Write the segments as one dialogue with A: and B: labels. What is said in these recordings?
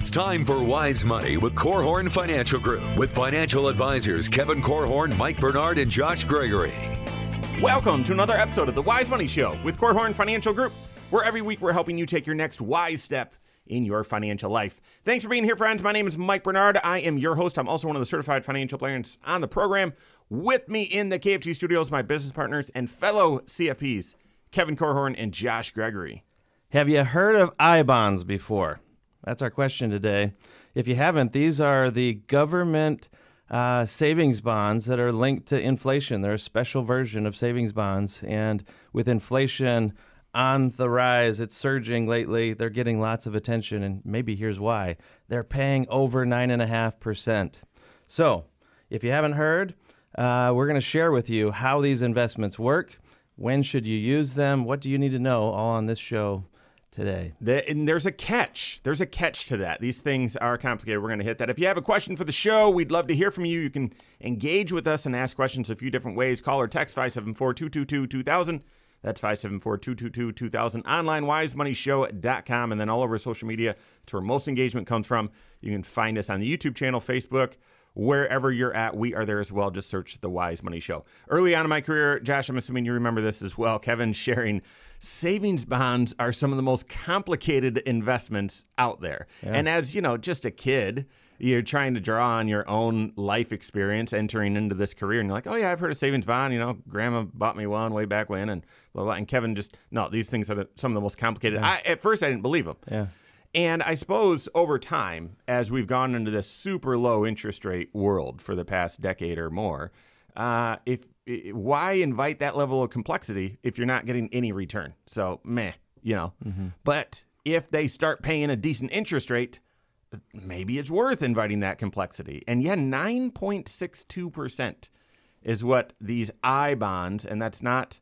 A: It's time for Wise Money with Korhorn Financial Group with financial advisors Kevin Korhorn, Mike Bernard, and Josh Gregory.
B: Welcome to another episode of the Wise Money Show with Korhorn Financial Group, where every week we're helping you take your next wise step in your financial life. Thanks for being here, friends. My name is Mike Bernard. I am your host. I'm also one of the certified financial planners on the program. With me in the KFG studios, my business partners and fellow CFPs, Kevin Korhorn and Josh Gregory.
C: Have you heard of I bonds before? That's our question today. If you haven't, these are the government uh, savings bonds that are linked to inflation. They're a special version of savings bonds. And with inflation on the rise, it's surging lately. They're getting lots of attention. And maybe here's why they're paying over 9.5%. So if you haven't heard, uh, we're going to share with you how these investments work. When should you use them? What do you need to know all on this show today.
B: The, and there's a catch. There's a catch to that. These things are complicated. We're going to hit that. If you have a question for the show, we'd love to hear from you. You can engage with us and ask questions a few different ways. Call or text 574 222 2000. That's 574 222 2000. Online, wisemoneyshow.com. And then all over social media. It's where most engagement comes from. You can find us on the YouTube channel, Facebook, wherever you're at, we are there as well. Just search the Wise Money Show. Early on in my career, Josh, I'm assuming you remember this as well. Kevin sharing savings bonds are some of the most complicated investments out there. Yeah. And as you know, just a kid, you're trying to draw on your own life experience entering into this career, and you're like, oh yeah, I've heard of savings bond. You know, Grandma bought me one way back when, and blah blah. And Kevin just no, these things are the, some of the most complicated. Yeah. I, at first, I didn't believe them.
C: Yeah.
B: And I suppose over time, as we've gone into this super low interest rate world for the past decade or more, uh, if why invite that level of complexity if you're not getting any return? So meh, you know. Mm-hmm. But if they start paying a decent interest rate, maybe it's worth inviting that complexity. And yeah, nine point six two percent is what these I bonds, and that's not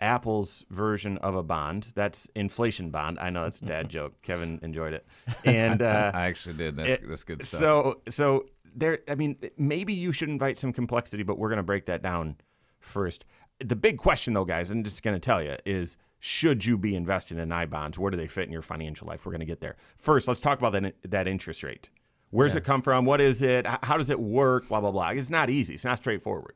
B: Apple's version of a bond. That's inflation bond. I know it's a dad joke. Kevin enjoyed it, and uh,
D: I actually did. That's, it, that's good stuff.
B: So, so there. I mean, maybe you should invite some complexity, but we're going to break that down first. The big question, though, guys, I'm just going to tell you is. Should you be investing in I bonds? Where do they fit in your financial life? We're going to get there. First, let's talk about that, that interest rate. Where's yeah. it come from? What is it? How does it work? Blah, blah, blah. It's not easy. It's not straightforward.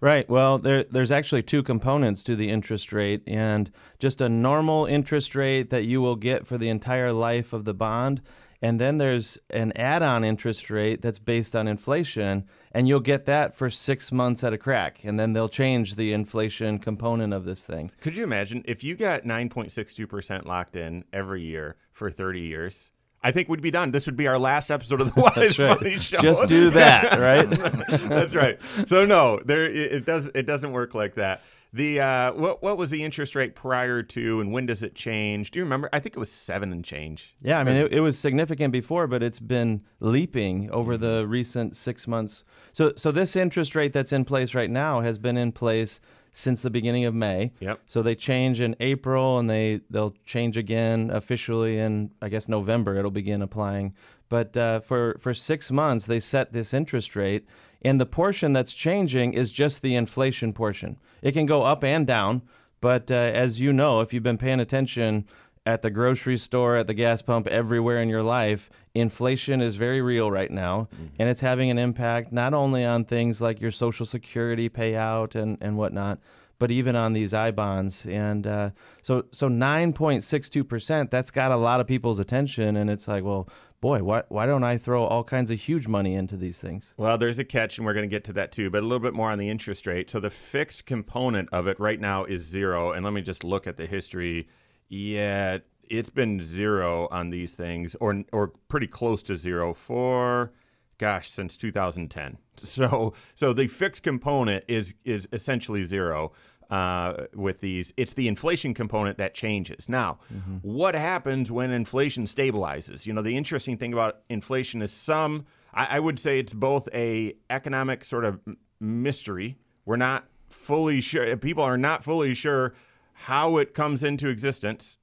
C: Right. Well, there, there's actually two components to the interest rate, and just a normal interest rate that you will get for the entire life of the bond. And then there's an add on interest rate that's based on inflation, and you'll get that for six months at a crack. And then they'll change the inflation component of this thing.
B: Could you imagine if you got 9.62% locked in every year for 30 years? I think we'd be done. This would be our last episode of the Wise right. Money Show.
C: Just do that, right?
B: That's right. So no, there it does. It doesn't work like that. The uh, what what was the interest rate prior to, and when does it change? Do you remember? I think it was seven and change.
C: Yeah, I mean it, it was significant before, but it's been leaping over the recent six months. So so this interest rate that's in place right now has been in place since the beginning of May.
B: Yep.
C: So they change in April and they they'll change again officially in I guess November it'll begin applying. But uh, for for six months they set this interest rate, and the portion that's changing is just the inflation portion. It can go up and down, but uh, as you know, if you've been paying attention at the grocery store, at the gas pump, everywhere in your life, inflation is very real right now. Mm-hmm. And it's having an impact not only on things like your Social Security payout and, and whatnot, but even on these I bonds. And uh, so, so 9.62%, that's got a lot of people's attention. And it's like, well, boy, why, why don't I throw all kinds of huge money into these things?
B: Well, there's a catch, and we're going to get to that too, but a little bit more on the interest rate. So the fixed component of it right now is zero. And let me just look at the history yeah, it's been zero on these things, or or pretty close to zero for, gosh, since 2010. So so the fixed component is is essentially zero. Uh, with these, it's the inflation component that changes. Now, mm-hmm. what happens when inflation stabilizes? You know, the interesting thing about inflation is some, I, I would say it's both a economic sort of mystery. We're not fully sure. People are not fully sure how it comes into existence.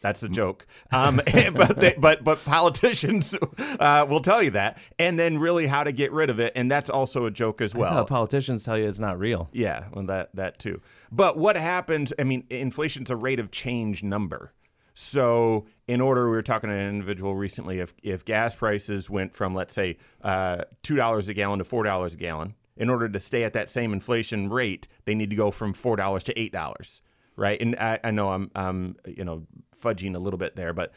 B: That's a joke, um, but they, but but politicians uh, will tell you that, and then really how to get rid of it, and that's also a joke as well.
C: politicians tell you it's not real.
B: Yeah, well that that too. But what happens? I mean, inflation's a rate of change number. So, in order, we were talking to an individual recently. If if gas prices went from let's say uh, two dollars a gallon to four dollars a gallon, in order to stay at that same inflation rate, they need to go from four dollars to eight dollars, right? And I, I know I'm I'm you know fudging a little bit there, but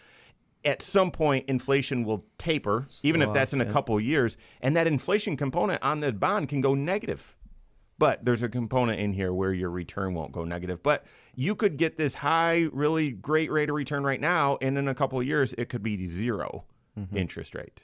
B: at some point inflation will taper, even if that's in a couple of years, and that inflation component on the bond can go negative. But there's a component in here where your return won't go negative. But you could get this high, really great rate of return right now, and in a couple of years, it could be 0 mm-hmm. interest rate.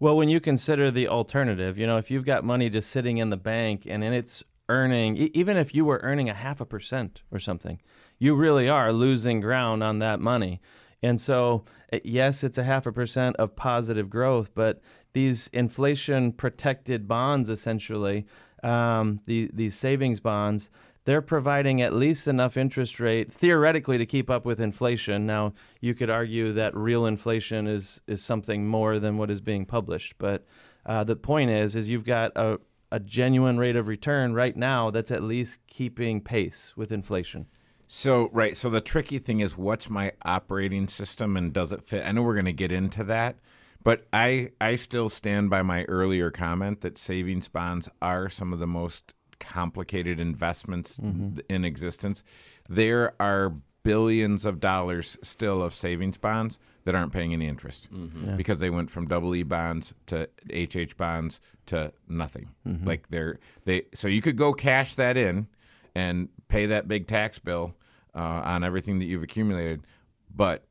C: Well, when you consider the alternative, you know, if you've got money just sitting in the bank and then it's earning, even if you were earning a half a percent or something, you really are losing ground on that money. And so, eh, yes, it's a half a percent of positive growth, but these inflation protected bonds, essentially, um, the, these savings bonds, they're providing at least enough interest rate theoretically to keep up with inflation. Now, you could argue that real inflation is is something more than what is being published, but uh, the point is, is you've got a, a genuine rate of return right now that's at least keeping pace with inflation.
D: So right, so the tricky thing is what's my operating system and does it fit? I know we're going to get into that, but I I still stand by my earlier comment that savings bonds are some of the most complicated investments mm-hmm. in existence. There are billions of dollars still of savings bonds that aren't paying any interest. Because they went from double E bonds to HH bonds to nothing. Like they're they so you could go cash that in and pay that big tax bill uh, on everything that you've accumulated, but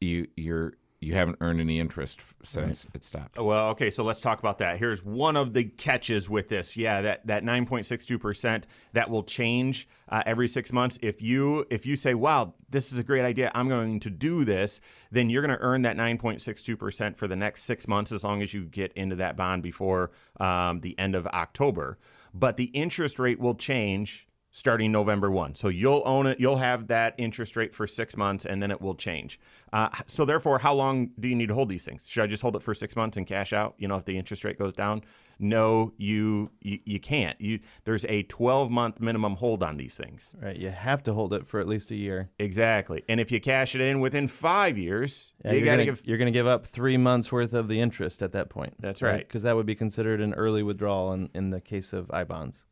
D: you you're you haven't earned any interest since it stopped.
B: Well, okay, so let's talk about that. Here's one of the catches with this. Yeah, that that 9.62% that will change uh, every 6 months. If you if you say, "Wow, this is a great idea. I'm going to do this." Then you're going to earn that 9.62% for the next 6 months as long as you get into that bond before um, the end of October. But the interest rate will change starting November 1. So you'll own it, you'll have that interest rate for six months, and then it will change. Uh, so therefore, how long do you need to hold these things? Should I just hold it for six months and cash out? You know, if the interest rate goes down? No, you you, you can't. You there's a 12 month minimum hold on these things.
C: Right, you have to hold it for at least a year.
B: Exactly. And if you cash it in within five years,
C: Yeah,
B: you
C: you're
B: got to give.
C: you're going to give up three months worth of the interest at that point.
B: That's right.
C: Because that would be considered an early withdrawal in, in the case of I bonds.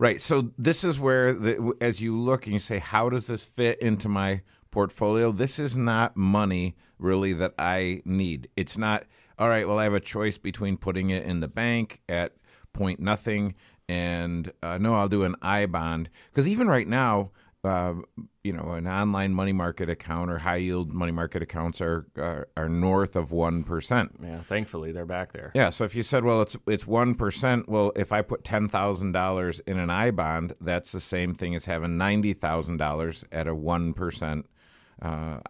D: Right. So this is where, the, as you look and you say, how does this fit into my portfolio? This is not money really that I need. It's not. All right. Well, I have a choice between putting it in the bank at point nothing and uh, no, I'll do an I bond because even right now. Uh, you know, an online money market account or high yield money market accounts are are, are north of one percent.
B: Yeah, thankfully they're back there.
D: Yeah, so if you said, well, it's it's one percent, well, if I put ten thousand dollars in an I bond, that's the same thing as having ninety thousand dollars at a one percent uh,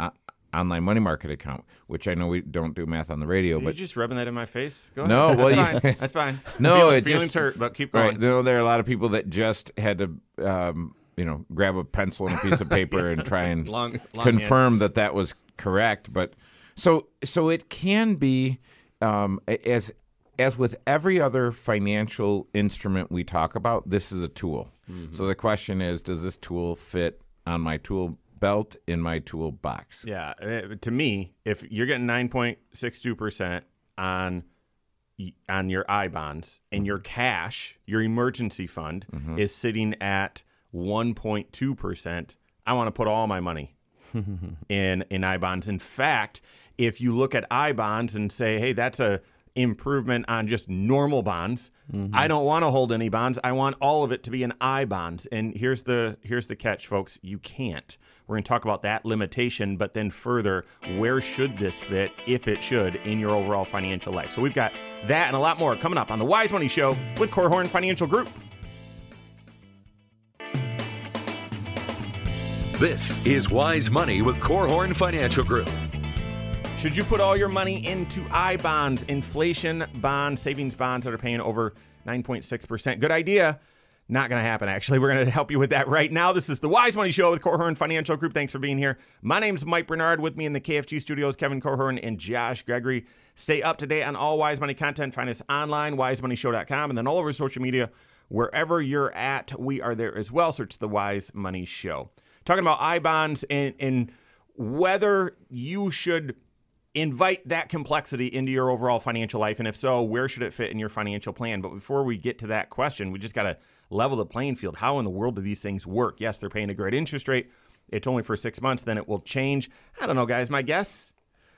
D: online money market account. Which I know we don't do math on the radio,
B: Are you
D: but
B: just rubbing that in my face? Go ahead.
D: No,
B: ahead.
D: well,
B: that's
D: you-
B: fine. That's fine.
D: No,
B: Feel-
D: it just-
B: hurt, but keep going.
D: right, no, there are a lot of people that just had to. Um, you know, grab a pencil and a piece of paper and try and
B: Long- long
D: confirm that that was correct. But so so it can be um, as as with every other financial instrument we talk about. This is a tool. Mm-hmm. So the question is, does this tool fit on my tool belt in my toolbox?
B: Yeah, to me, if you're getting 9.62 percent on on your I bonds and your mm-hmm. cash, your emergency fund mm-hmm. is sitting at 1.2 percent, I want to put all my money in in I bonds. In fact, if you look at I bonds and say, "Hey, that's a improvement on just normal bonds," mm-hmm. I don't want to hold any bonds. I want all of it to be in I bonds. And here's the here's the catch, folks: you can't. We're going to talk about that limitation, but then further, where should this fit, if it should, in your overall financial life? So we've got that and a lot more coming up on the Wise Money Show with Korhorn Financial Group.
A: This is Wise Money with Korhorn Financial Group.
B: Should you put all your money into I bonds, inflation bonds, savings bonds that are paying over 9.6%? Good idea. Not going to happen, actually. We're going to help you with that right now. This is the Wise Money Show with Korhorn Financial Group. Thanks for being here. My name's Mike Bernard. With me in the KFG studios, Kevin Korhorn and Josh Gregory. Stay up to date on all Wise Money content. Find us online, wisemoneyshow.com, and then all over social media. Wherever you're at, we are there as well. Search the Wise Money Show. Talking about I bonds and, and whether you should invite that complexity into your overall financial life, and if so, where should it fit in your financial plan? But before we get to that question, we just got to level the playing field. How in the world do these things work? Yes, they're paying a great interest rate. It's only for six months, then it will change. I don't know, guys. My guess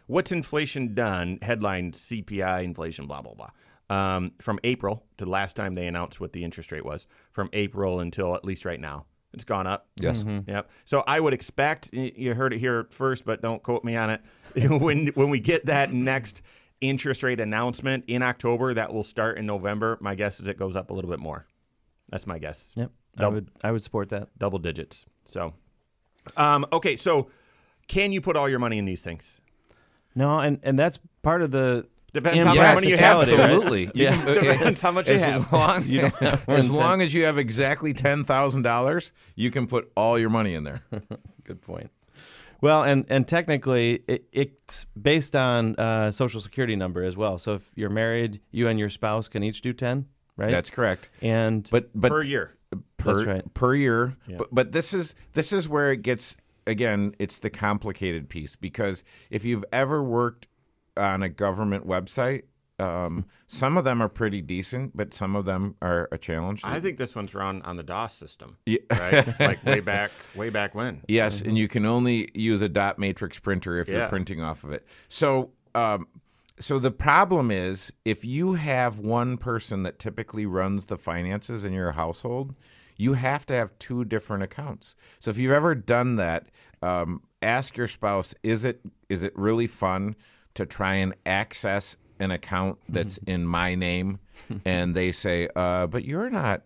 B: what's inflation done? Headline CPI inflation, blah, blah, blah. Um, from April to the last time they announced what the interest rate was, from April until at least right now. It's gone up.
D: Yes.
B: Yep. So I would expect you heard it here first, but don't quote me on it. when when we get that next interest rate announcement in October, that will start in November. My guess is it goes up a little bit more. That's my guess.
C: Yep. I would I would support that.
B: Double digits. So, um, okay. So, can you put all your money in these things?
C: No, and and that's part of the
B: Depends how much money you have.
C: impracticality, right?
D: absolutely.
C: Yeah.
B: Depends how much you
D: as
B: have.
D: Long,
C: You have
D: as long as you have exactly ten thousand dollars, you can put all your money in there.
C: Good point. Well, and and technically, it, it's based on uh, social security number as well. So if you're married, you and your spouse can each do ten, right?
D: That's correct.
C: and
D: But but
B: per year.
D: per
C: That's right.
D: per year. But but this is this is where it gets again. It's the complicated piece because if you've ever worked on a government website, um, some of them are pretty decent, but some of them are a challenge.
B: I think this one's run on the DOS system,
D: Yeah.
B: right? like way back, way back when.
D: Yes, and you can only use a dot matrix printer if you're printing off of it. So, um, so the problem is if you have one person that typically runs the finances in your household, you have to have two different accounts. So if you've ever done that, um, ask your spouse: Is it is it really fun to try and access an account that's in my name? and they say, uh, "But you're not."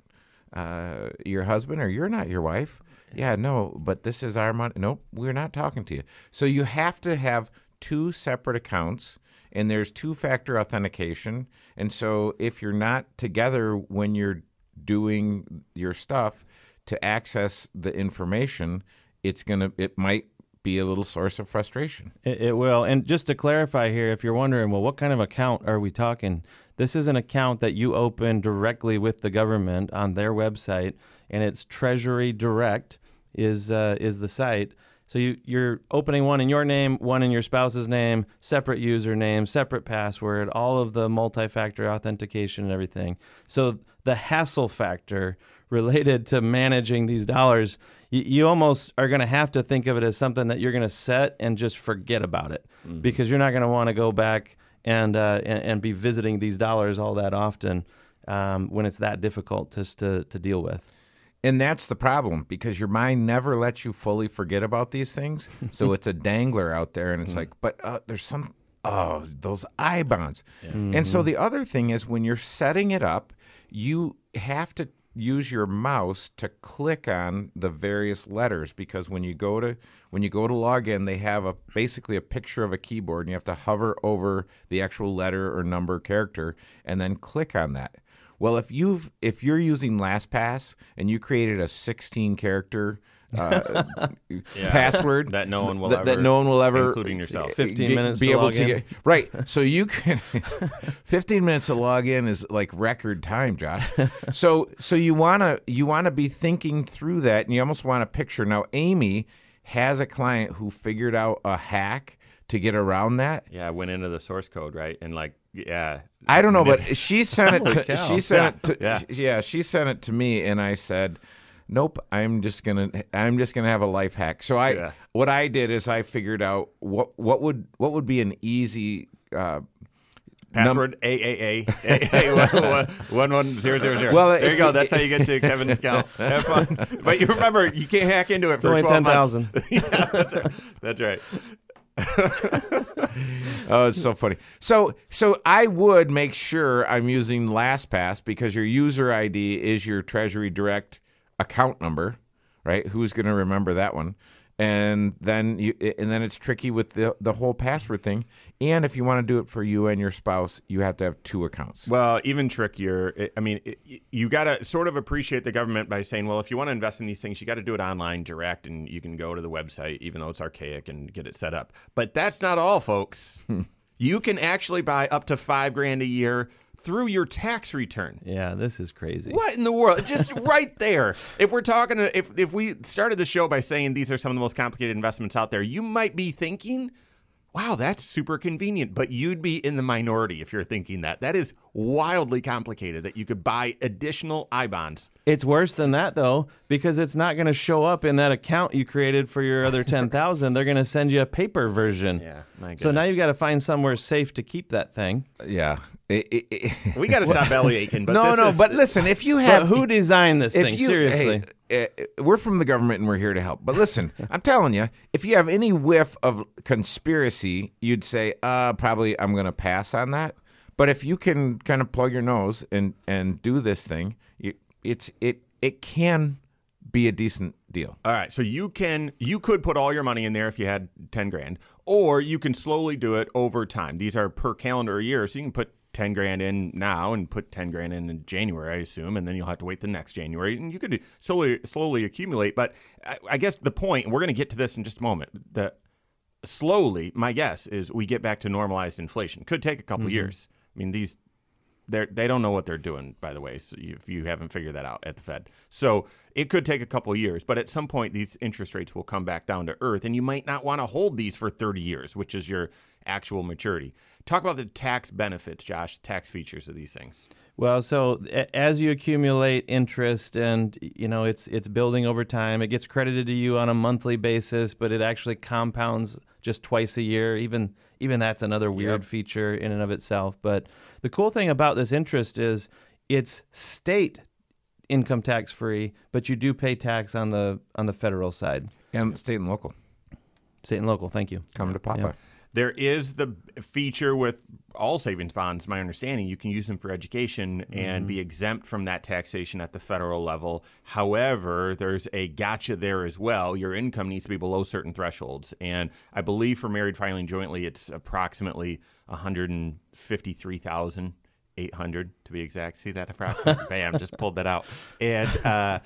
D: uh, your husband or you're not your wife. Yeah, no, but this is our money. Nope, we're not talking to you. So you have to have two separate accounts and there's two factor authentication. And so if you're not together when you're doing your stuff to access the information, it's going to, it might be a little source of frustration.
C: It, it will. And just to clarify here, if you're wondering, well, what kind of account are we talking? This is an account that you open directly with the government on their website, and it's Treasury Direct is uh, is the site. So you, you're opening one in your name, one in your spouse's name, separate username, separate password, all of the multi-factor authentication and everything. So the hassle factor related to managing these dollars, you, you almost are going to have to think of it as something that you're going to set and just forget about it because you're not going to want to go back and, uh, and and be visiting these dollars all that often um, when it's that difficult just to, to deal with.
D: And that's the problem because your mind never lets you fully forget about these things. So it's a dangler out there, and it's like, but uh, there's some, oh, those I bonds. And so the other thing is when you're setting it up, you have to use your mouse to click on the various letters because when you go to when you go to log in they have a basically a picture of a keyboard and you have to hover over the actual letter or number character and then click on that. Well, if you've if you're using LastPass and you created a 16 character uh, password
B: That no one will
D: that, that no one will ever,
B: including yourself.
C: 15
D: get-
C: minutes
D: be
C: to
D: able
C: log
D: to
C: in.
D: get right. So you can 15 minutes to log in is like record time, Josh. so so you wanna you wanna be thinking through that, and you almost want to picture. Now, Amy has a client who figured out a hack to get around that.
B: Yeah, I went into the source code, right? And like, yeah.
D: I don't know, but she sent it to she sent it to
B: Yeah.
D: yeah. she sent it to me and I said, "Nope, I'm just going to I'm just going to have a life hack." So I
B: Yeah.
D: what I did is I figured out what what would what would be an easy uh,
B: Password AAA AAA one one zero zero zero.
D: Well,
B: there you go. That's how you get to Kevin's account. Have fun. But you remember, you can't hack into it for
C: only
B: twelve months.
C: 10,000.
B: yeah, that's right. That's right.
D: Oh, it's so funny. So, so I would make sure I'm using LastPass because your user ID is your Treasury Direct account number, right? Who's going to remember that one? And then you, and then it's tricky with the the whole password thing. And if you want to do it for you and your spouse, you have to have two accounts.
B: Well, even trickier. I- I mean, it, you got to sort of appreciate the government by saying, well, if you want to invest in these things, you got to do it online, direct, and you can go to the website, even though it's archaic, and get it set up. But that's not all, folks. You can actually buy up to five grand a year through your tax return.
C: Yeah, this is crazy.
B: What in the world? Just right there. If we're talking, if if we started the show by saying these are some of the most complicated investments out there, you might be thinking, "Wow, that's super convenient." But you'd be in the minority if you're thinking that. That is wildly complicated. That you could buy additional I bonds.
C: It's worse than that though, because it's not going to show up in that account you created for your other ten thousand. They're going to send you a paper version.
B: Yeah, my
C: So now you've got to find somewhere safe to keep that thing.
D: Yeah. It- it- it-
B: We got to stop belly aching. But
D: no,
B: this
D: no.
B: is-
D: But listen, if you have
C: But who designed this
D: if
C: thing?
D: you,
C: Seriously.
D: Hey, uh, we're from the government and we're here to help. But listen, I'm telling you, if you have any whiff of conspiracy, you'd say, uh, probably I'm going to pass on that. But if you can kind of plug your nose and and do this thing, you, it's it it can be a decent deal.
B: All right, so you can you could put all your money in there if you had 10 grand or you can slowly do it over time. These are per calendar year, so you can put 10 grand in now and put 10 grand in in January, I assume, and then you'll have to wait the next January and you could slowly slowly accumulate, but I, I guess the point, and we're going to get to this in just a moment, that slowly, my guess is we get back to normalized inflation. Could take a couple mm-hmm. years. I mean, these they they don't know what they're doing, by the way. So if you haven't figured that out at the Fed, so it could take a couple years, but at some point these interest rates will come back down to earth, and you might not want to hold these for 30 years, which is your actual maturity. Talk about the tax benefits, Josh, tax features of these things.
C: Well, so as you accumulate interest and you know it's it's building over time, it gets credited to you on a monthly basis, but it actually compounds just twice a year. Even even that's another weird feature in and of itself. But the cool thing about this interest is it's state income tax free, but you do pay tax on the on the federal side.
D: And state and local,
C: State and local, thank you.
D: come to Papa.
B: There is the feature with all savings bonds, my understanding, you can use them for education and be exempt from that taxation at the federal level. However, there's a gotcha there as well. Your income needs to be below certain thresholds. And I believe for married filing jointly, it's approximately 153,000. 800 to be exact. See that? Bam, just pulled that out. And uh,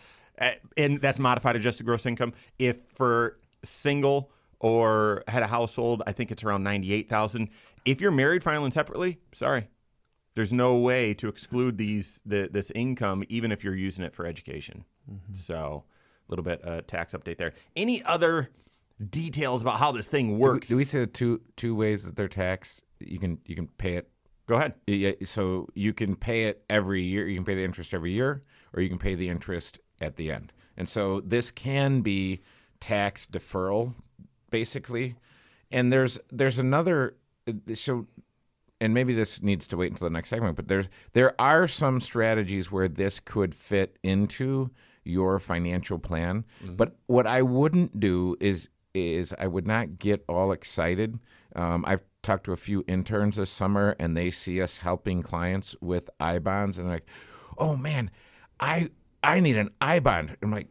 B: and that's modified adjusted gross income. If for single or had a household, I think it's around 98,000. If you're married filing separately, sorry. There's no way to exclude these the, this income even if you're using it for education. So, a little bit uh, tax update there. Any other details about how this thing
D: Do we,
B: works?
D: do we say the two two ways that they're taxed? You can you can pay it
B: Go ahead.
D: Yeah, so you can pay it every year. You can pay the interest every year, or you can pay the interest at the end. And so this can be tax deferral, basically. And there's there's another so, and maybe this needs to wait until the next segment. But there's there are some strategies where this could fit into your financial plan. But what I wouldn't do is is I would not get all excited. Um, I've talked to a few interns this summer, and they see us helping clients with I bonds, and they're like, "Oh man, I I need an I bond." I'm like,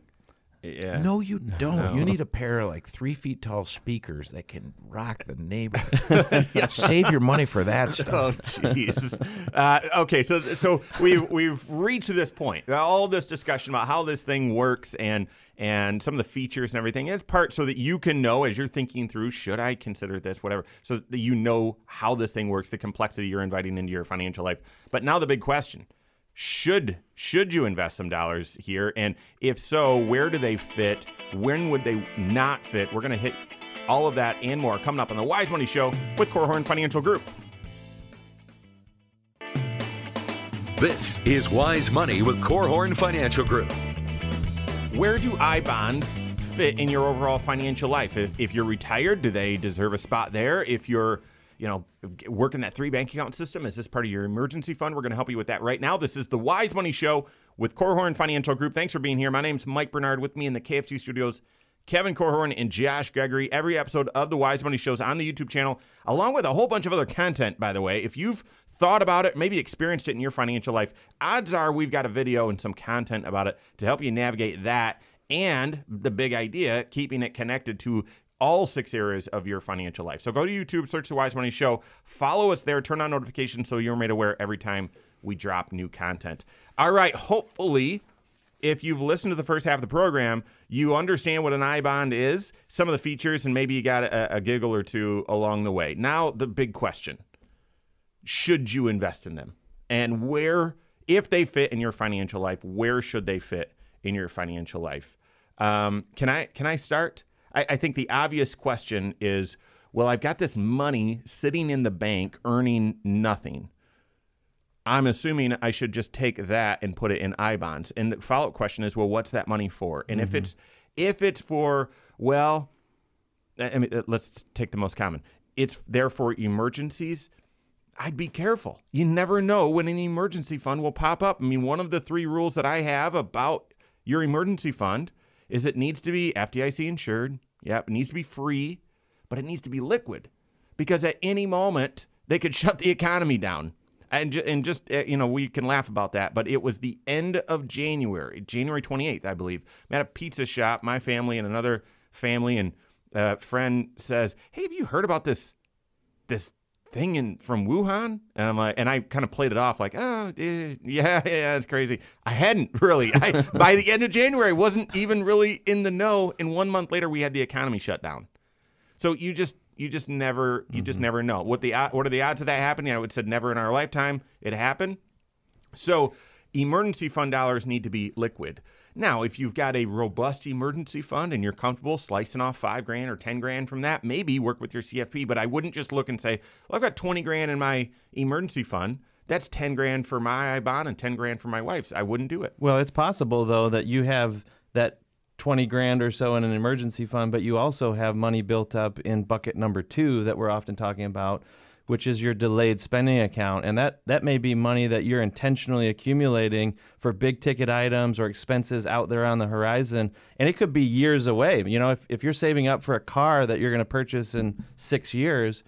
B: Yeah.
D: "No, you don't. You need a pair of like three feet tall speakers that can rock the neighborhood. Save your money for that stuff.
B: Oh,
D: stuff."
B: jeez. uh, okay, so so we've we've reached this point. All this discussion about how this thing works and and some of the features and everything is part so that you can know as you're thinking through should I consider this whatever so that you know how this thing works, the complexity you're inviting into your financial life. But now the big question: should should you invest some dollars here? And if so where do they fit? When would they not fit? We're going to hit all of that and more coming up on the wise money show with Korhorn financial group.
A: This is Wise Money with Korhorn Financial Group.
B: where do i bonds fit in your overall financial life? If, if you're retired do they deserve a spot there? If you're you know working that three bank account system. Is this part of your emergency fund? We're going to help you with that right now. This is the wise money show with Korhorn financial group. Thanks for being here. My name's mike bernard. With me in the KFG studios Kevin Korhorn and Josh Gregory. Every episode of the Wise Money Shows on the YouTube channel, along with a whole bunch of other content, by the way. If you've thought about it, maybe experienced it in your financial life, odds are we've got a video and some content about it to help you navigate that and the big idea, keeping it connected to all six areas of your financial life. So go to YouTube, search the Wise Money Show, follow us there, turn on notifications so you're made aware every time we drop new content. All right, hopefully if you've listened to the first half of the program, you understand what an I bond is, some of the features, and maybe you got a, a giggle or two along the way. Now, the big question should you invest in them? And where, if they fit in your financial life, where should they fit in your financial life? Um, can I can I start? I, I think the obvious question is, well, I've got this money sitting in the bank earning nothing. I'm assuming I should just take that and put it in I bonds. And the follow up question is, well, what's that money for? And if mm-hmm. it's if it's for well, I mean, let's take the most common. It's there for emergencies. I'd be careful. You never know when an emergency fund will pop up. I mean, one of the three rules that I have about your emergency fund is it needs to be FDIC insured. Yep, it needs to be free, but it needs to be liquid because at any moment they could shut the economy down. And, ju- and just, uh, you know, we can laugh about that, but it was the end of January, January 28th, I believe. I'm at a pizza shop, my family and another family, and a friend says, Hey, have you heard about this this thing in from Wuhan? And I'm like, and I kind of played it off like, oh, eh, yeah, yeah, it's crazy. I hadn't really. I, by the end of January, wasn't even really in the know. And one month later, we had the economy shut down. So you just you just never you just never know what the what are the odds of that happening? I would say never in our lifetime it happened. So emergency fund dollars need to be liquid. Now, if you've got a robust emergency fund and you're comfortable slicing off five grand or 10 grand from that, maybe work with your CFP. But I wouldn't just look and say, well, I've got 20 grand in my emergency fund. That's 10 grand for my bond and 10 grand for my wife's. I wouldn't do it.
C: Well, it's possible though that you have that 20 grand or so in an emergency fund, but you also have money built up in bucket number 2 that we're often talking about, which is your delayed spending account. And that that may be money that you're intentionally accumulating for big ticket items or expenses out there on the horizon, and it could be years away. You know, if if you're saving up for a car that you're going to purchase in 6 years,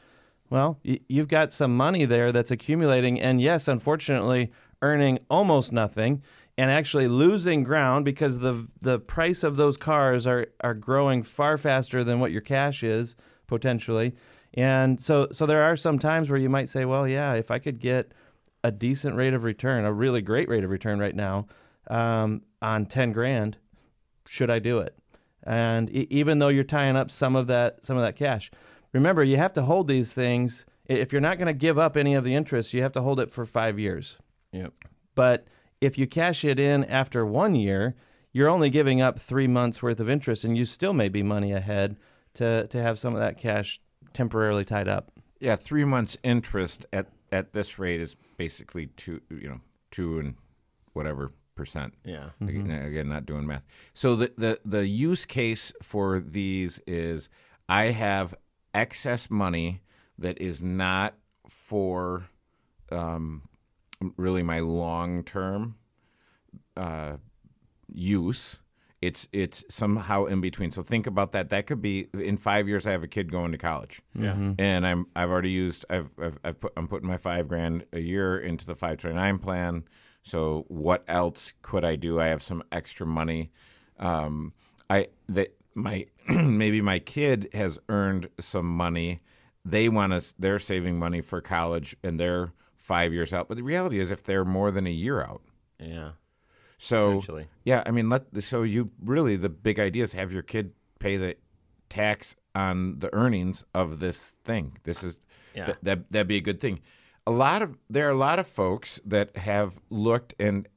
C: well, y- you've got some money there that's accumulating, and yes, unfortunately, earning almost nothing, and actually losing ground because the the price of those cars are are growing far faster than what your cash is potentially, and so so there are some times where you might say, well, yeah, if I could get a decent rate of return, a really great rate of return right now um, on ten grand, should I do it? And e- even though you're tying up some of that some of that cash, remember you have to hold these things. If you're not going to give up any of the interest, you have to hold it for five years.
B: Yep.
C: But if you cash it in after one year, you're only giving up three months worth of interest, and you still may be money ahead to to have some of that cash temporarily tied up.
D: Yeah, three months interest at at this rate is basically two, you know, two and whatever percent.
B: Yeah.
D: Again, again, not doing math. So the, the the use case for these is I have excess money that is not for um, really my long term uh, use. It's it's somehow in between. So think about that. That could be in five years. I have a kid going to college.
B: Yeah.
D: and I'm I've already used I've I've, I've put, I'm putting my five grand a year into the 529 plan. So what else could I do? I have some extra money. Um, I that my maybe my kid has earned some money. They want to they're saving money for college and they're five years out. But the reality is, if they're more than a year out,
B: Yeah.
D: So yeah, I mean, let so you really the big idea is have your kid pay the tax on the earnings of this thing. This is
B: Yeah.
D: th- that that'd be a good thing. A lot of there are a lot of folks that have looked and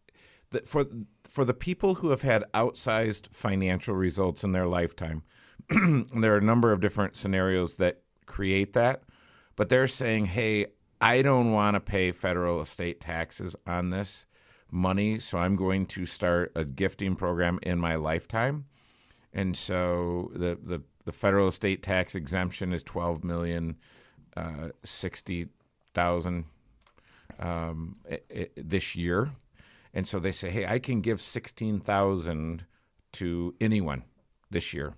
D: that for for the people who have had outsized financial results in their lifetime, there are a number of different scenarios that create that, but they're saying, "Hey, I don't want to pay federal estate taxes on this money, so I'm going to start a gifting program in my lifetime." And so the the, the federal estate tax exemption is twelve million uh, um, i- i- this year, and so they say, "Hey, I can give sixteen thousand to anyone this year,"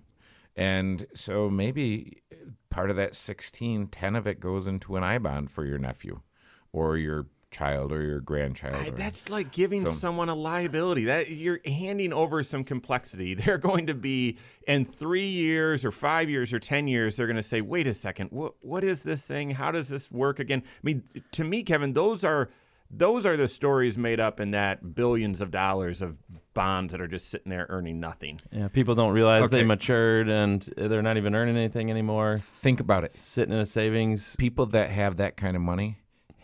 D: and so maybe part of that 16, 10 of it goes into an I bond for your nephew, or your child, or your grandchild.
B: I-
D: or-
B: that's like giving
D: So-
B: someone a liability. That you're handing over some complexity. They're going to be in three years or five years or ten years. They're going to say, "Wait a second, what what is this thing? How does this work again?" I mean, to me, Kevin, those are those are the stories made up in that billions of dollars of bonds that are just sitting there earning nothing.
C: Yeah, people don't realize they matured and they're not even earning anything anymore.
D: Think about it.
C: Sitting in a savings.
D: people that have that kind of money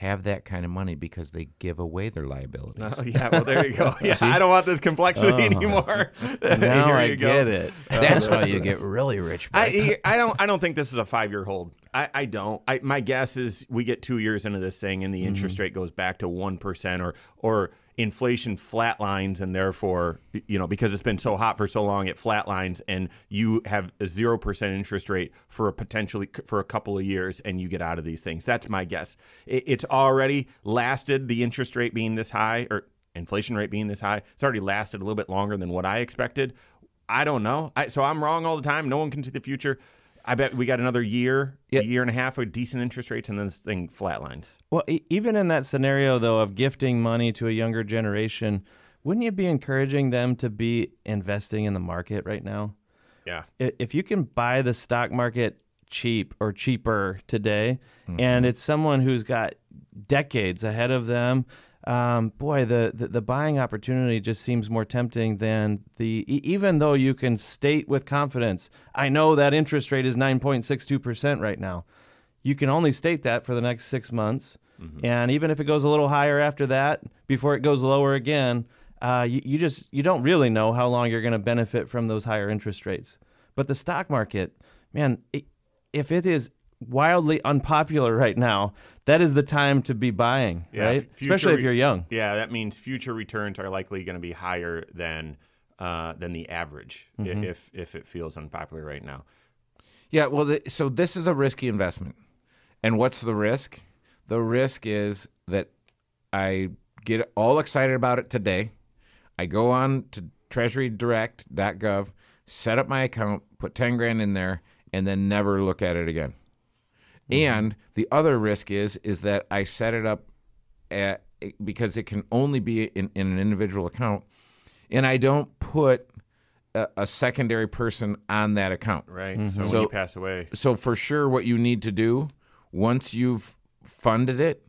D: have that kind of money because they give away their liabilities.
B: Oh, yeah, well, there you go. Yeah, I don't want this complexity oh. anymore.
C: Now
B: Here
C: I
B: you go.
C: get it.
D: That's how you get really rich.
B: I, I don't I don't think this is a five year hold. I, I don't. I, my guess is we get two years into this thing and the interest mm-hmm. rate goes back to one percent or or inflation flatlines and therefore you know because it's been so hot for so long it flatlines and you have a zero percent interest rate for a potentially for a couple of years and you get out of these things. That's my guess. It, it's already lasted the interest rate being this high or inflation rate being this high. It's already lasted a little bit longer than what I expected. I don't know. I, so I'm wrong all the time. No one can see the future. I bet we got another year,
D: Yeah.
B: a year and a half of decent interest rates, and then this thing flatlines.
C: Well, e- even in that scenario, though, of gifting money to a younger generation, wouldn't you be encouraging them to be investing in the market right now?
B: Yeah.
C: If you can buy the stock market cheap or cheaper today, and mm-hmm. it's someone who's got decades ahead of them, um, boy, the, the the buying opportunity just seems more tempting than the even though you can state with confidence, I know that interest rate is nine point six two percent right now. You can only state that for the next six months, and even if it goes a little higher after that, before it goes lower again, uh, you, you just you don't really know how long you're going to benefit from those higher interest rates. But the stock market, man, it, if it is wildly unpopular right now, that is the time to be buying,
B: Yeah,
C: right?
B: f- future
C: Especially if you're young.
B: Yeah, that means future returns are likely going to be higher than uh, than the average i- if if it feels unpopular right now.
D: Yeah, well, the, so this is a risky investment. And what's the risk? The risk is that I get all excited about it today. I go on to treasurydirect.gov, set up my account, put 10 grand in there, and then never look at it again. Mm-hmm. And the other risk is is that I set it up at, because it can only be in, in an individual account, and I don't put a, a secondary person on that account.
B: Right. Mm-hmm. So when
D: So-
B: you pass away,
D: So for sure, what you need to do once you've funded it,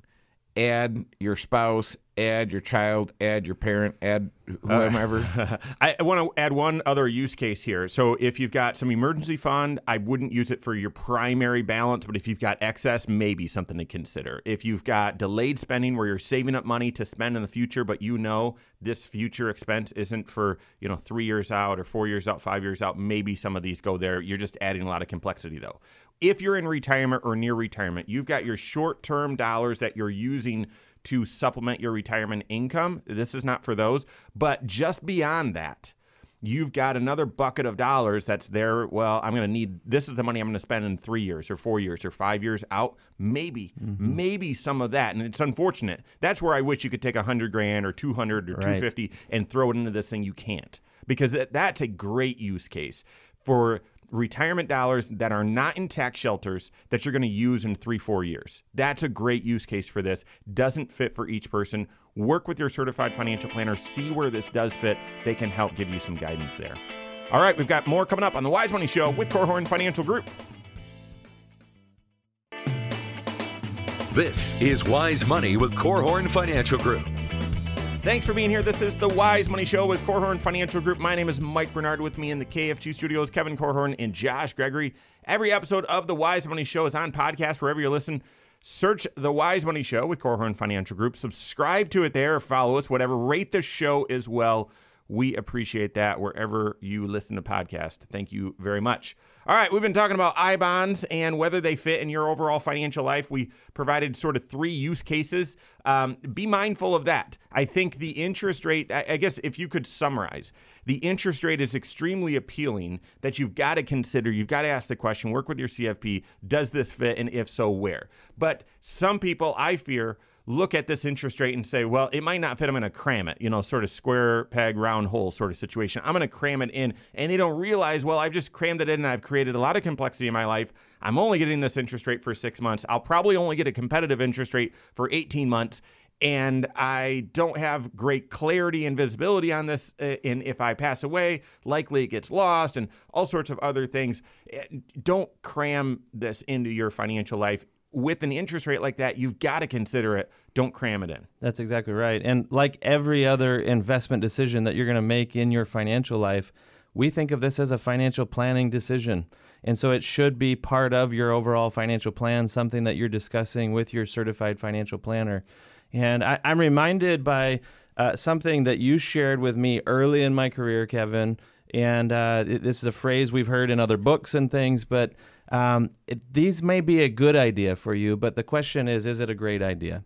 D: add your spouse, add your child, add your parent, add uh, whomever.
B: I want to add one other use case here. So if you've got some emergency fund, I wouldn't use it for your primary balance, but if you've got excess, maybe something to consider. If you've got delayed spending where you're saving up money to spend in the future, but you know this future expense isn't for, you know, 3 years out or 4 years out, 5 years out, maybe some of these go there. You're just adding a lot of complexity though. If you're in retirement or near retirement, you've got your short-term dollars that you're using to supplement your retirement income. This is not for those, but just beyond that, you've got another bucket of dollars that's there. Well, I'm going to need this is the money I'm going to spend in three years or four years or five years out. Maybe, mm-hmm. maybe some of that. And it's unfortunate. That's where I wish you could take a hundred grand or 200 or 250 and throw it into this thing. You can't because that's a great use case for retirement dollars that are not in tax shelters that you're going to use in three, four years. That's a great use case for this. Doesn't fit for each person. Work with your certified financial planner, see where this does fit. They can help give you some guidance there. All right, we've got more coming up on the Wise Money Show with Korhorn Financial Group.
A: This is Wise Money with Korhorn Financial Group.
B: Thanks for being here. This is the Wise Money Show with Korhorn Financial Group. My name is Mike Bernard. With me in the KFG studios, Kevin Korhorn and Josh Gregory. Every episode of the Wise Money Show is on podcast wherever you listen. Search the Wise Money Show with Korhorn Financial Group. Subscribe to it there, follow us, whatever. Rate the show as well. We appreciate that wherever you listen to podcast. Thank you very much. All right, we've been talking about I bonds and whether they fit in your overall financial life. We provided sort of three use cases. Um, be mindful of that. I think the interest rate, I, I guess if you could summarize, the interest rate is extremely appealing that you've got to consider. You've got to ask the question work with your CFP, does this fit? And if so, where? But some people, I fear, look at this interest rate and say, well, it might not fit. I'm going to cram it, you know, sort of square peg, round hole sort of situation. I'm going to cram it in. And they don't realize, well, I've just crammed it in and I've created a lot of complexity in my life. I'm only getting this interest rate for six months. I'll probably only get a competitive interest rate for 18 months. And I don't have great clarity and visibility on this. uh, And if I pass away, likely it gets lost and all sorts of other things. Eh, Don't cram this into your financial life with an interest rate like that, you've got to consider it. Don't cram it in.
C: That's exactly right. And like every other investment decision that you're going to make in your financial life, we think of this as a financial planning decision. And so it should be part of your overall financial plan, something that you're discussing with your certified financial planner. And I, am reminded by uh, something that you shared with me early in my career, Kevin. And uh, this is a phrase we've heard in other books and things, but um, it, these may be a good idea for you. But the question is, is it a great idea?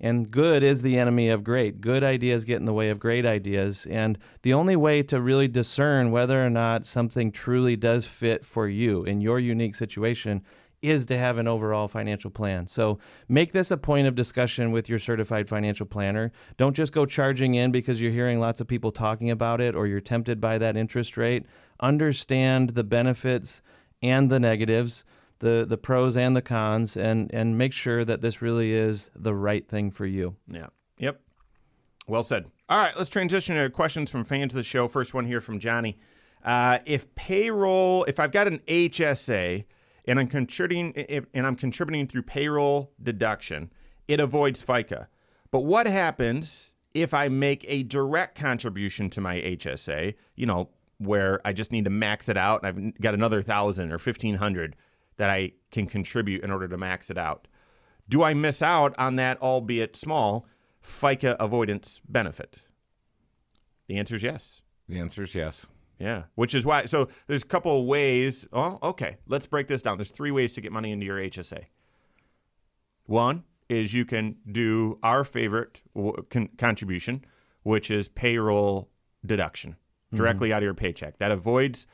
C: And good is the enemy of great. Good ideas get in the way of great ideas. And the only way to really discern whether or not something truly does fit for you in your unique situation is to have an overall financial plan. So make this a point of discussion with your certified financial planner. Don't just go charging in because you're hearing lots of people talking about it or you're tempted by that interest rate. Understand the benefits and the negatives the the pros and the cons and and make sure that this really is the right thing for you.
B: Yeah. Yep. Well said. All right, let's transition to questions from fans of the show. First one here from Johnny. Uh, if payroll, if I've got an HSA and I'm contributing if, and I'm contributing through payroll deduction, it avoids FICA. But what happens if I make a direct contribution to my HSA? You know, where I just need to max it out, and I've got another thousand or fifteen hundred that I can contribute in order to max it out. Do I miss out on that, albeit small, FICA avoidance benefit? The answer is yes.
D: The answer is yes.
B: Yeah, which is why. So there's a couple of ways. Oh, okay. Let's break this down. There's three ways to get money into your HSA. One is you can do our favorite con- contribution, which is payroll deduction directly mm-hmm. out of your paycheck. That avoids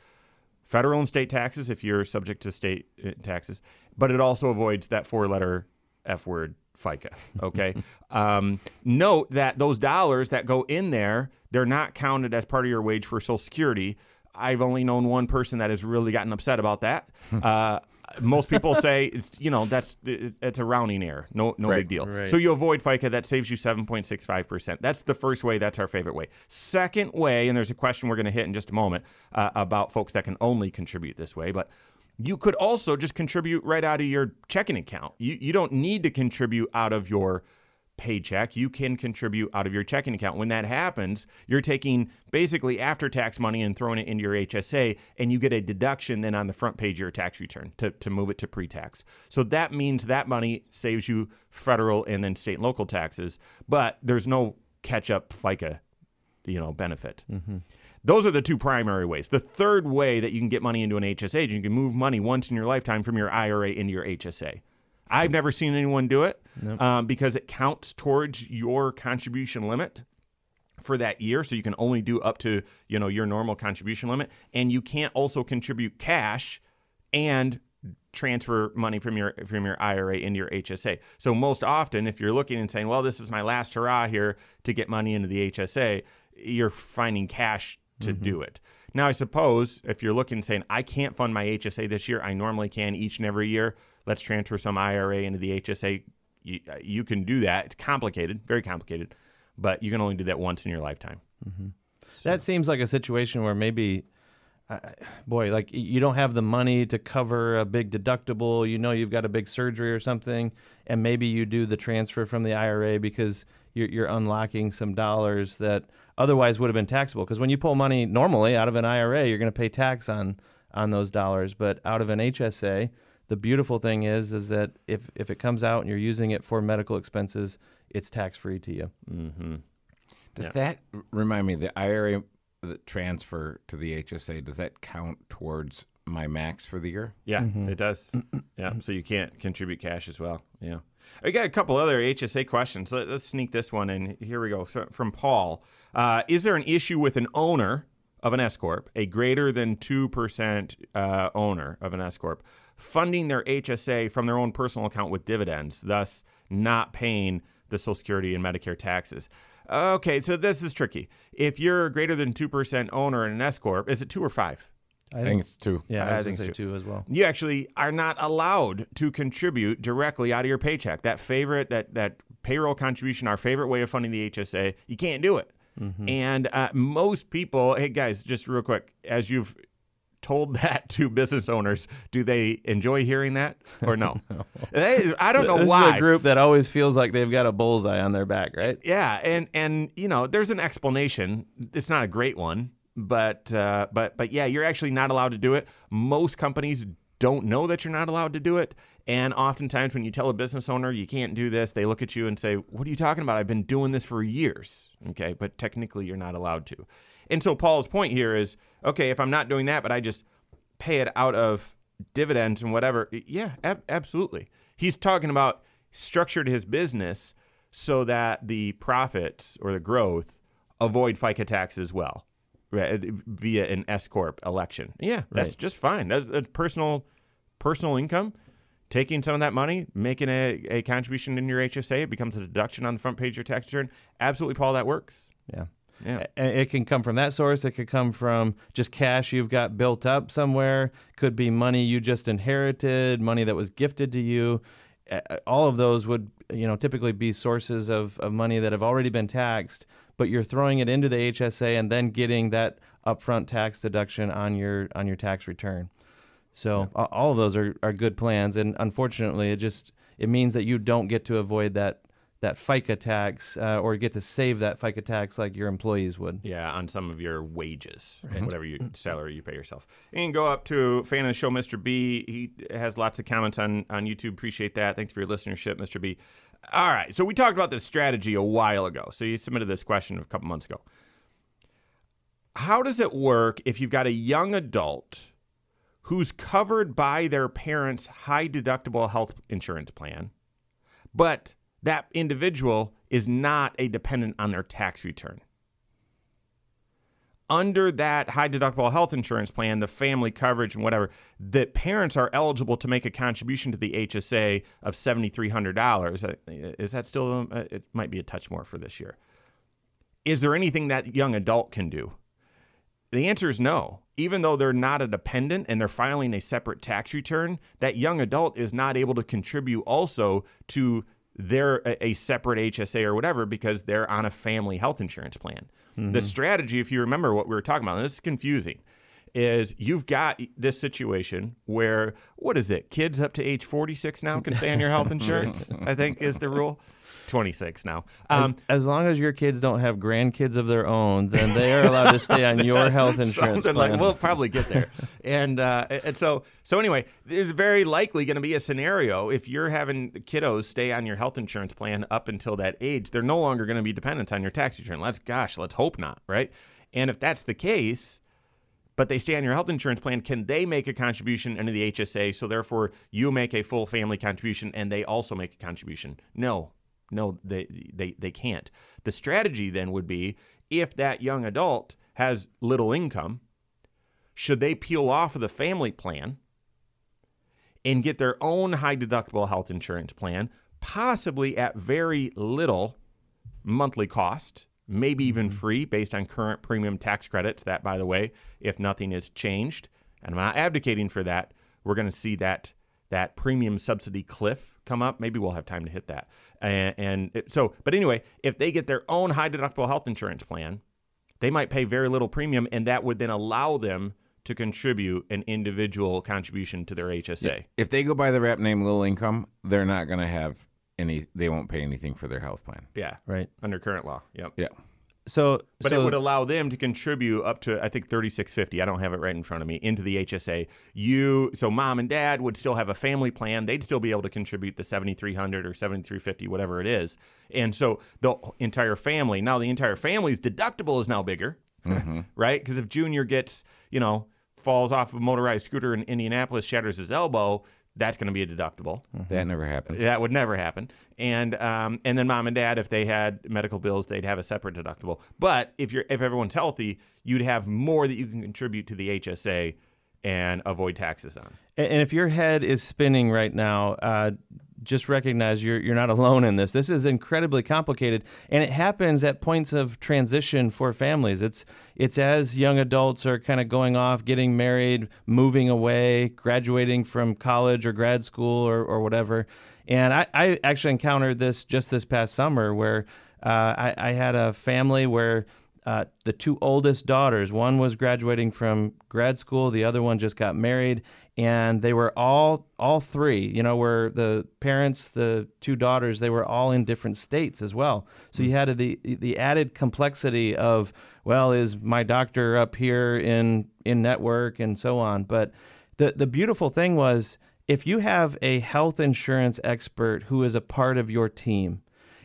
B: federal and state taxes if you're subject to state uh, taxes, but it also avoids that four letter F word FICA. Okay. um, note that those dollars that go in there, they're not counted as part of your wage for Social Security. I've only known one person that has really gotten upset about that. Uh, most people say it's you know that's it's a rounding error. No no right, big deal. Right. So you avoid FICA. That saves you seven point six five percent. That's the first way. That's our favorite way. Second way, and there's a question we're going to hit in just a moment uh, about folks that can only contribute this way, but. You could also just contribute right out of your checking account. You, you don't need to contribute out of your paycheck, you can contribute out of your checking account. When that happens, you're taking basically after tax money and throwing it into your HSA, and you get a deduction then on the front page of your tax return to, to move it to pre tax. So that means that money saves you federal and then state and local taxes, but there's no catch up FICA you know, benefit. Mm-hmm. Those are the two primary ways. The third way that you can get money into an HSA is you can move money once in your lifetime from your IRA into your HSA. I've never seen anyone do it nope. um, because it counts towards your contribution limit for that year so you can only do up to you know your normal contribution limit and you can't also contribute cash and transfer money from your from your IRA into your HSA. So most often if you're looking and saying, "Well, this is my last hurrah here to get money into the HSA," you're finding cash to mm-hmm. do it. Now, I suppose if you're looking saying, "I can't fund my HSA this year, I normally can each and every year." let's transfer some IRA into the HSA. You, you can do that. It's complicated, very complicated, but you can only do that once in your lifetime.
C: Mm-hmm. So. That seems like a situation where maybe uh, boy, like you don't have the money to cover a big deductible. You know, you've got a big surgery or something, and maybe you do the transfer from the IRA because you're, you're unlocking some dollars that otherwise would have been taxable. Because when you pull money normally out of an IRA, you're going to pay tax on on those dollars, but out of an HSA, the beautiful thing is is that if if it comes out and you're using it for medical expenses, it's tax free to you.
D: Mm-hmm. Does yeah. that remind me the IRA the transfer to the HSA? Does that count towards my max for the year?
B: Yeah, mm-hmm. it does. yeah, so you can't contribute cash as well. Yeah. I got a couple other HSA questions. Let, us sneak this one in. Here we go. So, from Paul. Uh, is there an issue with an owner of an S corp, a greater than two percent uh, owner of an S corp, funding their HSA from their own personal account with dividends, thus not paying the Social Security and Medicare taxes. Okay, so this is tricky. If you're a greater than 2% owner in an S Corp, is it two or five?
D: I think, it's two.
C: Yeah, I, I think so two as well.
B: You actually are not allowed to contribute directly out of your paycheck. That favorite, that that payroll contribution, our favorite way of funding the HSA, you can't do it. Mm-hmm. And uh, most people, hey guys, just real quick, as you've told that to business owners, do they enjoy hearing that or no? no. They, I don't know
C: this
B: why.
C: Is a group that always feels like they've got a bullseye on their back, right?
B: Yeah, and and you know, there's an explanation. It's not a great one. But uh, but but yeah, you're actually not allowed to do it. Most companies don't know that you're not allowed to do it. And oftentimes, when you tell a business owner you can't do this, they look at you and say, What are you talking about? I've been doing this for years. Okay, but technically, you're not allowed to. And so, Paul's point here is okay, if I'm not doing that, but I just pay it out of dividends and whatever, yeah, ab- absolutely. He's talking about structured his business so that the profits or the growth avoid FICA tax as well via an S corp election. Yeah, that's
C: Right.
B: just fine. That's, that's personal personal income. Taking some of that money, making a, a contribution in your HSA, it becomes a deduction on the front page of your tax return. Absolutely, Paul, that works.
C: Yeah.
B: Yeah.
C: It can come from that source. It could come from just cash you've got built up somewhere. Could be money you just inherited, money that was gifted to you. Uh, All of those would, you know, typically be sources of, of money that have already been taxed, but you're throwing it into the HSA and then getting that upfront tax deduction on your on your tax return. So a- all of those are, are good plans, and unfortunately, it just it means that you don't get to avoid that that FICA tax uh, or get to save that FICA tax like your employees would.
B: Yeah, on some of your wages, whatever you salary you pay yourself. And go up to fan of the show, Mr. B. He has lots of comments on on YouTube. Appreciate that. Thanks for your listenership, Mr. B. All right, so we talked about this strategy a while ago. So you submitted this question a couple months ago. How does it work if you've got a young adult who's covered by their parents' high deductible health insurance plan, but that individual is not a dependent on their tax return? Under that high deductible health insurance plan, the family coverage and whatever, that parents are eligible to make a contribution to the HSA of $7,300. Is that still, uh, it might be a touch more for this year. Is there anything that young adult can do? The answer is no. Even though they're not a dependent and they're filing a separate tax return, that young adult is not able to contribute also to their a, a separate HSA or whatever because they're on a family health insurance plan. The mm-hmm. strategy, if you remember what we were talking about, and this is confusing, is you've got this situation where what is it? Kids up to age 46 now can stay on your health insurance. I think is the rule. 26 now.
C: As,
B: Um,
C: as long as your kids don't have grandkids of their own, then they are allowed to stay on your health insurance plan.
B: like we'll probably get there. and uh, and so so anyway, there's very likely going to be a scenario if you're having kiddos stay on your health insurance plan up until that age, they're no longer going to be dependent on your tax return. Let's gosh, let's hope not, right? And if that's the case, but they stay on your health insurance plan, can they make a contribution into the HSA? So therefore, you make a full family contribution, and they also make a contribution. No, no, they they they can't. The strategy then would be if that young adult has little income, should they peel off of the family plan and get their own high deductible health insurance plan, possibly at very little monthly cost, maybe even mm-hmm. free based on current premium tax credits. That, by the way, if nothing is changed, and I'm not advocating for that, we're going to see that that premium subsidy cliff come up. Maybe we'll have time to hit that. And, and it, so, but anyway, if they get their own high deductible health insurance plan, they might pay very little premium, and that would then allow them to contribute an individual contribution to their HSA.
D: If they go by the rap name Little Income, they're not going to have any. They won't pay anything for their health plan.
B: Yeah,
C: right.
B: under current law. Yep.
D: Yeah.
C: So,
B: But
C: so
B: it would allow them to contribute up to I think thirty six fifty. I don't have it right in front of me into the HSA. You so mom and dad would still have a family plan. They'd still be able to contribute the seventy three hundred or seventy three fifty, whatever it is. And so the entire family now the entire family's deductible is now bigger, mm-hmm. right? Because if Junior gets you know falls off of a motorized scooter in Indianapolis, shatters his elbow, that's going to be a deductible.
D: That never happens.
B: That would never happen. And um, and then mom and dad, if they had medical bills, they'd have a separate deductible. But if you're if everyone's healthy, you'd have more that you can contribute to the HSA and avoid taxes on.
C: And and if your head is spinning right now, uh, just recognize you're you're not alone in this. This is incredibly complicated, and it happens at points of transition for families. It's it's as young adults are kind of going off, getting married, moving away, graduating from college or grad school or, or whatever. And I, I actually encountered this just this past summer where uh, I, I had a family where uh, the two oldest daughters. One was graduating from grad school, the other one just got married, and they were all all three. You know, were the parents, the two daughters, they were all in different states as well. So you had the the added complexity of well, is my doctor up here in in network and so on. But the the beautiful thing was if you have a health insurance expert who is a part of your team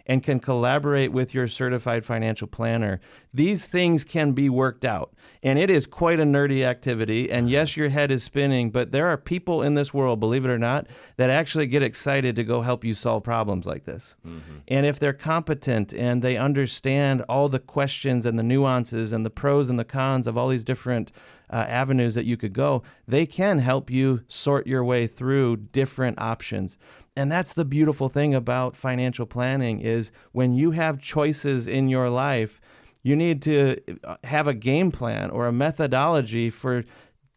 C: and can collaborate with your certified financial planner, these things can be worked out. And it is quite a nerdy activity. And yes, your head is spinning, but there are people in this world, believe it or not, that actually get excited to go help you solve problems like this. Mm-hmm. And if they're competent and they understand all the questions and the nuances and the pros and the cons of all these different uh, avenues that you could go, they can help you sort your way through different options. And that's the beautiful thing about financial planning is when you have choices in your life, you need to uh, have a game plan or a methodology for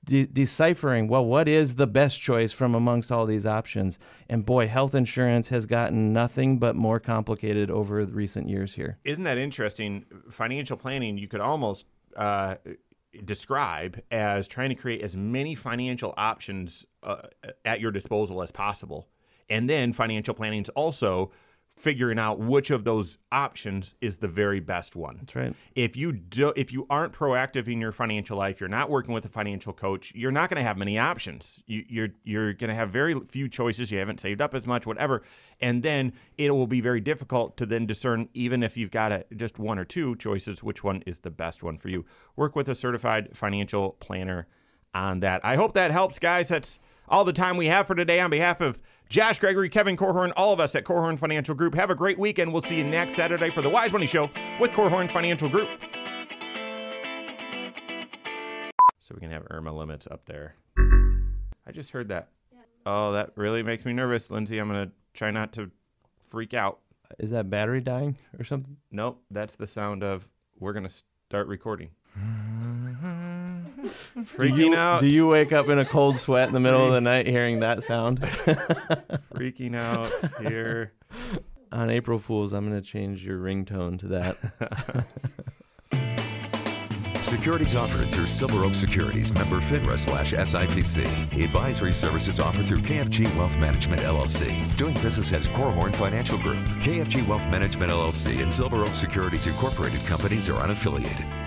C: de- deciphering well what is the best choice from amongst all these options? And boy health insurance has gotten nothing but more complicated over recent years here.
B: Isn't that interesting? Financial planning you could almost uh, describe as trying to create as many financial options uh, at your disposal as possible. And then financial planning is also figuring out which of those options is the very best one.
C: That's right.
B: If you do if you aren't proactive in your financial life, you're not working with a financial coach, you're not going to have many options. You, you're you're going to have very few choices. You haven't saved up as much, whatever, and then it will be very difficult to then discern even if you've got a, just one or two choices, which one is the best one for you. Work with a certified financial planner on that. I hope that helps, guys. That's all the time we have for today on behalf of Josh Gregory, Kevin Korhorn, all of us at Korhorn Financial Group. Have a great weekend. We'll see you next Saturday for the Wise Money Show with Korhorn Financial Group. So we can have IRMAA limits up there. I just heard that. Oh, that really makes me nervous, Lindsay. I'm going to try not to freak out.
C: Is that battery dying or something?
B: Nope, that's the sound of we're going to start recording. Freaking
C: do you,
B: out.
C: Do you wake up in a cold sweat in the middle of the night hearing that sound?
B: Freaking out here.
C: On April Fools, I'm going to change your ringtone to that.
A: Securities offered through Silver Oak Securities, member FINRA slash SIPC. Advisory services offered through KFG Wealth Management LLC. Doing business as Korhorn Financial Group. KFG Wealth Management LLC and Silver Oak Securities Incorporated companies are unaffiliated.